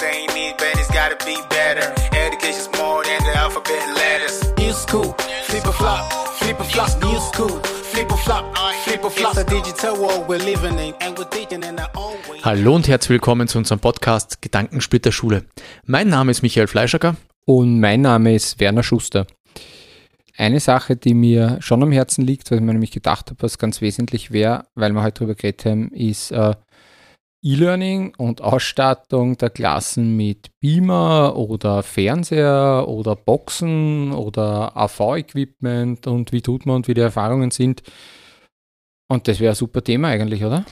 they ain't need, but it's gotta be better. Education's more than the alphabet letters. New school, flip a flop, flip a flop, new school. Flip a flop, flip a flop. It's a digital world we're living in and we're teaching in our own way. Hallo und herzlich willkommen zu unserem Podcast Gedankensplitter Schule. Mein Name ist Michael Fleischacker. Und mein Name ist Werner Schuster. Eine Sache, die mir schon am Herzen liegt, weil ich mir nämlich gedacht habe, was ganz wesentlich wäre, weil wir heute darüber geredet haben, ist äh, E-Learning und Ausstattung der Klassen mit Beamer oder Fernseher oder Boxen oder AV-Equipment und wie tut man und wie die Erfahrungen sind. Und das wäre ein super Thema eigentlich, oder?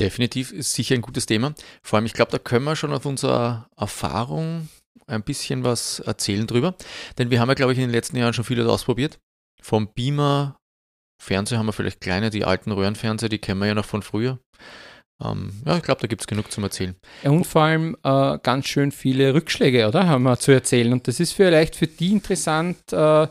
Definitiv ist sicher ein gutes Thema. Vor allem, ich glaube, da können wir schon auf unserer Erfahrung ein bisschen was erzählen drüber. Denn wir haben ja, glaube ich, in den letzten Jahren schon vieles ausprobiert. Vom Beamer, Fernseher haben wir vielleicht kleine, die alten Röhrenfernseher, die kennen wir ja noch von früher. Ähm, ja, ich glaube, da gibt es genug zum Erzählen. Und vor allem äh, ganz schön viele Rückschläge, oder? Haben wir zu erzählen. Und das ist vielleicht für die interessant, äh,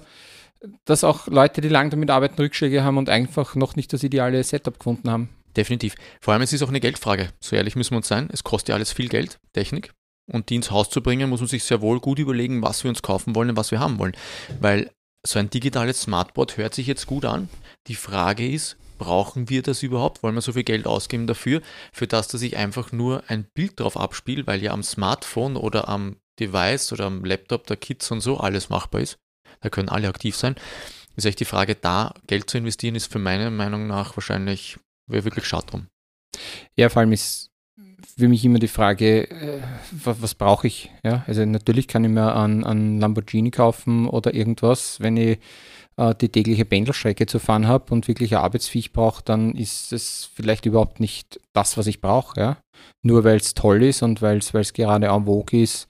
dass auch Leute, die lange damit arbeiten, Rückschläge haben und einfach noch nicht das ideale Setup gefunden haben. Definitiv. Vor allem, es ist auch eine Geldfrage. So ehrlich müssen wir uns sein. Es kostet ja alles viel Geld, Technik. Und die ins Haus zu bringen, muss man sich sehr wohl gut überlegen, was wir uns kaufen wollen und was wir haben wollen. Weil so ein digitales Smartboard hört sich jetzt gut an. Die Frage ist, brauchen wir das überhaupt? Wollen wir so viel Geld ausgeben dafür, für das, dass ich einfach nur ein Bild drauf abspiele, weil ja am Smartphone oder am Device oder am Laptop der Kids und so alles machbar ist? Da können alle aktiv sein. Ist echt die Frage, da Geld zu investieren, ist für meine Meinung nach wahrscheinlich, wäre wirklich schade drum. Ja, vor allem ist für mich immer die Frage, äh, was, brauche ich? Ja, also natürlich kann ich mir an Lamborghini kaufen oder irgendwas, wenn ich äh, die tägliche Pendelstrecke zu fahren habe und wirklich Arbeitsviech brauche, dann ist es vielleicht überhaupt nicht das, was ich brauche. Ja? Nur weil es toll ist und weil es gerade en vogue ist,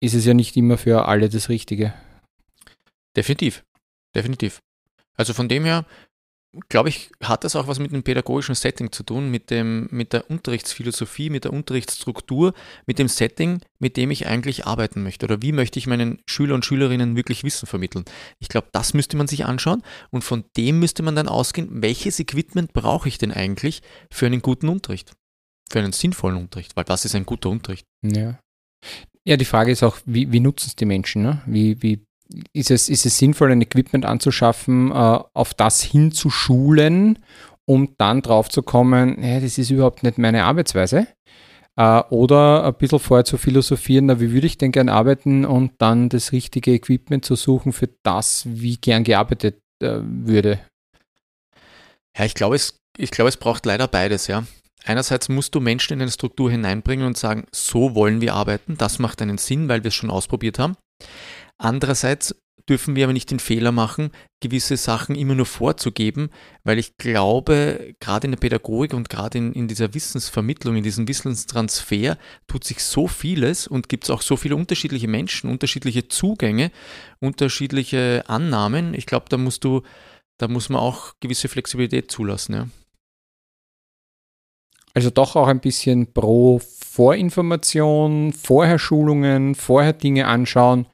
ist es ja nicht immer für alle das Richtige. Definitiv, definitiv. Also von dem her, glaube ich, hat das auch was mit dem pädagogischen Setting zu tun, mit, dem, mit der Unterrichtsphilosophie, mit der Unterrichtsstruktur, mit dem Setting, mit dem ich eigentlich arbeiten möchte. Oder wie möchte ich meinen Schüler und Schülerinnen wirklich Wissen vermitteln? Ich glaube, das müsste man sich anschauen und von dem müsste man dann ausgehen, welches Equipment brauche ich denn eigentlich für einen guten Unterricht? Für einen sinnvollen Unterricht, weil was ist ein guter Unterricht? Ja. Ja, die Frage ist auch, wie, wie nutzen es die Menschen? Ne? Wie, wie ist es, ist es sinnvoll, ein Equipment anzuschaffen, äh, auf das hinzuschulen, um dann drauf zu kommen, ja, das ist überhaupt nicht meine Arbeitsweise? Äh, oder ein bisschen vorher zu philosophieren, na, wie würde ich denn gern arbeiten und dann das richtige Equipment zu suchen für das, wie gern gearbeitet äh, würde? Ja, ich glaube, es, ich es braucht leider beides, ja. Einerseits musst du Menschen in eine Struktur hineinbringen und sagen, so wollen wir arbeiten, das macht einen Sinn, weil wir es schon ausprobiert haben. Andererseits dürfen wir aber nicht den Fehler machen, gewisse Sachen immer nur vorzugeben, weil ich glaube, gerade in der Pädagogik und gerade in, in dieser Wissensvermittlung, in diesem Wissenstransfer tut sich so vieles und gibt es auch so viele unterschiedliche Menschen, unterschiedliche Zugänge, unterschiedliche Annahmen. Ich glaube, da musst du, da muss man auch gewisse Flexibilität zulassen. Ja. Also doch auch ein bisschen pro Vorinformation, vorher Schulungen, vorher Dinge anschauen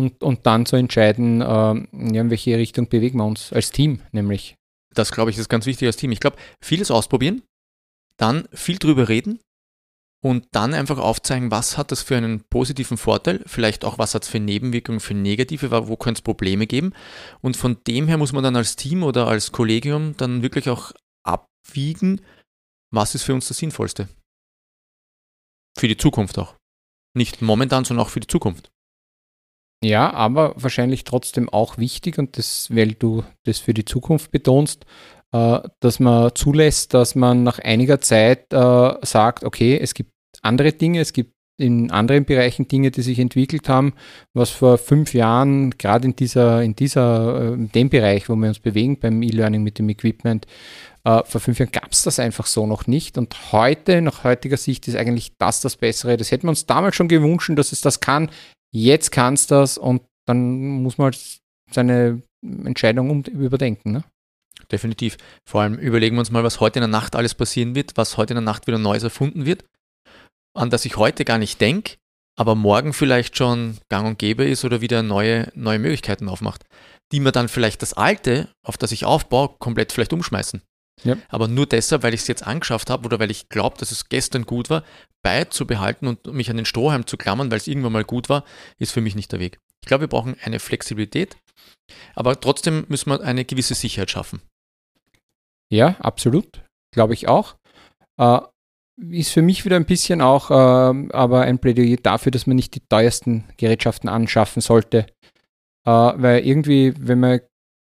und, und dann zu entscheiden, äh, ja, in welche Richtung bewegen wir uns als Team, nämlich. Das, glaube ich, ist ganz wichtig als Team. Ich glaube, vieles ausprobieren, dann viel drüber reden und dann einfach aufzeigen, was hat das für einen positiven Vorteil, vielleicht auch, was hat es für Nebenwirkungen, für negative, wo könnte es Probleme geben. Und von dem her muss man dann als Team oder als Kollegium dann wirklich auch abwiegen, was ist für uns das Sinnvollste. Für die Zukunft auch. Nicht momentan, sondern auch für die Zukunft. Ja, aber wahrscheinlich trotzdem auch wichtig und das, weil du das für die Zukunft betonst, äh, dass man zulässt, dass man nach einiger Zeit äh, sagt, okay, es gibt andere Dinge, es gibt in anderen Bereichen Dinge, die sich entwickelt haben, was vor fünf Jahren, gerade in dieser, in dieser, äh, in dem Bereich, wo wir uns bewegen beim E-Learning mit dem Equipment, äh, vor fünf Jahren gab es das einfach so noch nicht. Und heute, nach heutiger Sicht, ist eigentlich das das Bessere. Das hätten wir uns damals schon gewünscht, dass es das kann jetzt kannst du das und dann muss man halt seine Entscheidung überdenken. Ne? Definitiv. Vor allem überlegen wir uns mal, was heute in der Nacht alles passieren wird, was heute in der Nacht wieder Neues erfunden wird, an das ich heute gar nicht denke, aber morgen vielleicht schon gang und gäbe ist oder wieder neue, neue Möglichkeiten aufmacht, die mir dann vielleicht das Alte, auf das ich aufbaue, komplett vielleicht umschmeißen. Ja. Aber nur deshalb, weil ich es jetzt angeschafft habe oder weil ich glaube, dass es gestern gut war, beizubehalten und mich an den Strohhalm zu klammern, weil es irgendwann mal gut war, ist für mich nicht der Weg. Ich glaube, wir brauchen eine Flexibilität, aber trotzdem müssen wir eine gewisse Sicherheit schaffen. Ja, absolut. Glaube ich auch. Äh, ist für mich wieder ein bisschen auch äh, aber ein Plädoyer dafür, dass man nicht die teuersten Gerätschaften anschaffen sollte. Äh, weil irgendwie, wenn man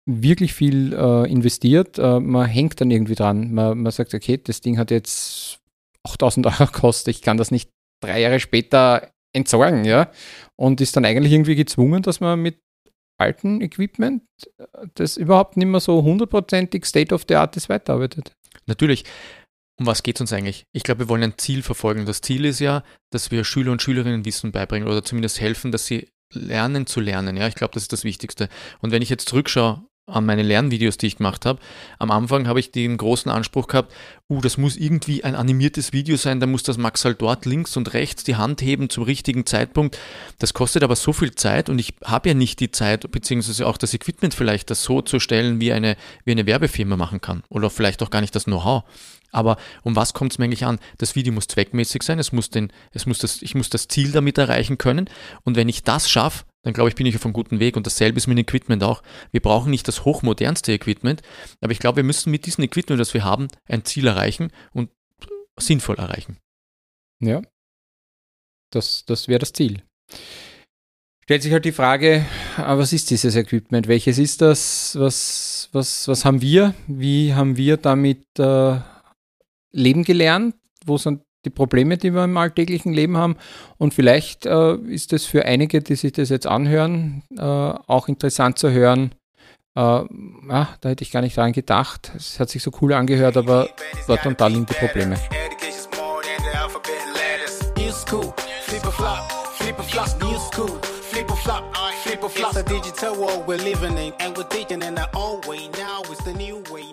wirklich viel äh, investiert, äh, man hängt dann irgendwie dran. Man, man sagt, okay, das Ding hat jetzt 8000 Euro gekostet, ich kann das nicht drei Jahre später entsorgen, ja. Und ist dann eigentlich irgendwie gezwungen, dass man mit alten Equipment, das überhaupt nicht mehr so hundertprozentig State of the Art ist, weiterarbeitet. Natürlich. Um was geht es uns eigentlich? Ich glaube, wir wollen ein Ziel verfolgen. Das Ziel ist ja, dass wir Schüler und Schülerinnen Wissen beibringen oder zumindest helfen, dass sie lernen zu lernen. Ja, ich glaube, das ist das Wichtigste. Und wenn ich jetzt zurückschaue an meine Lernvideos, die ich gemacht habe. Am Anfang habe ich den großen Anspruch gehabt, uh, das muss irgendwie ein animiertes Video sein, da muss das Max halt dort links und rechts die Hand heben zum richtigen Zeitpunkt. Das kostet aber so viel Zeit und ich habe ja nicht die Zeit, beziehungsweise auch das Equipment vielleicht, das so zu stellen, wie eine, wie eine Werbefirma machen kann. Oder vielleicht auch gar nicht das Know-how. Aber um was kommt es mir eigentlich an? Das Video muss zweckmäßig sein, es muss den, es muss das, ich muss das Ziel damit erreichen können. Und wenn ich das schaffe, dann glaube ich, bin ich auf einem guten Weg. Und dasselbe ist mit dem Equipment auch. Wir brauchen nicht das hochmodernste Equipment, aber ich glaube, wir müssen mit diesem Equipment, das wir haben, ein Ziel erreichen und sinnvoll erreichen. Ja, das, das wäre das Ziel. Stellt sich halt die Frage, ah, was ist dieses Equipment? Welches ist das? Was, was, was haben wir? Wie haben wir damit äh, leben gelernt? Wo sind die Probleme, die wir im alltäglichen Leben haben? Und vielleicht äh, ist es für einige, die sich das jetzt anhören, äh, auch interessant zu hören. Äh, ja, da hätte ich gar nicht dran gedacht. Es hat sich so cool angehört, aber dort und da liegen die Probleme. Flop, the digital world we're living in, and we're thinking in our own way. Now is the new way.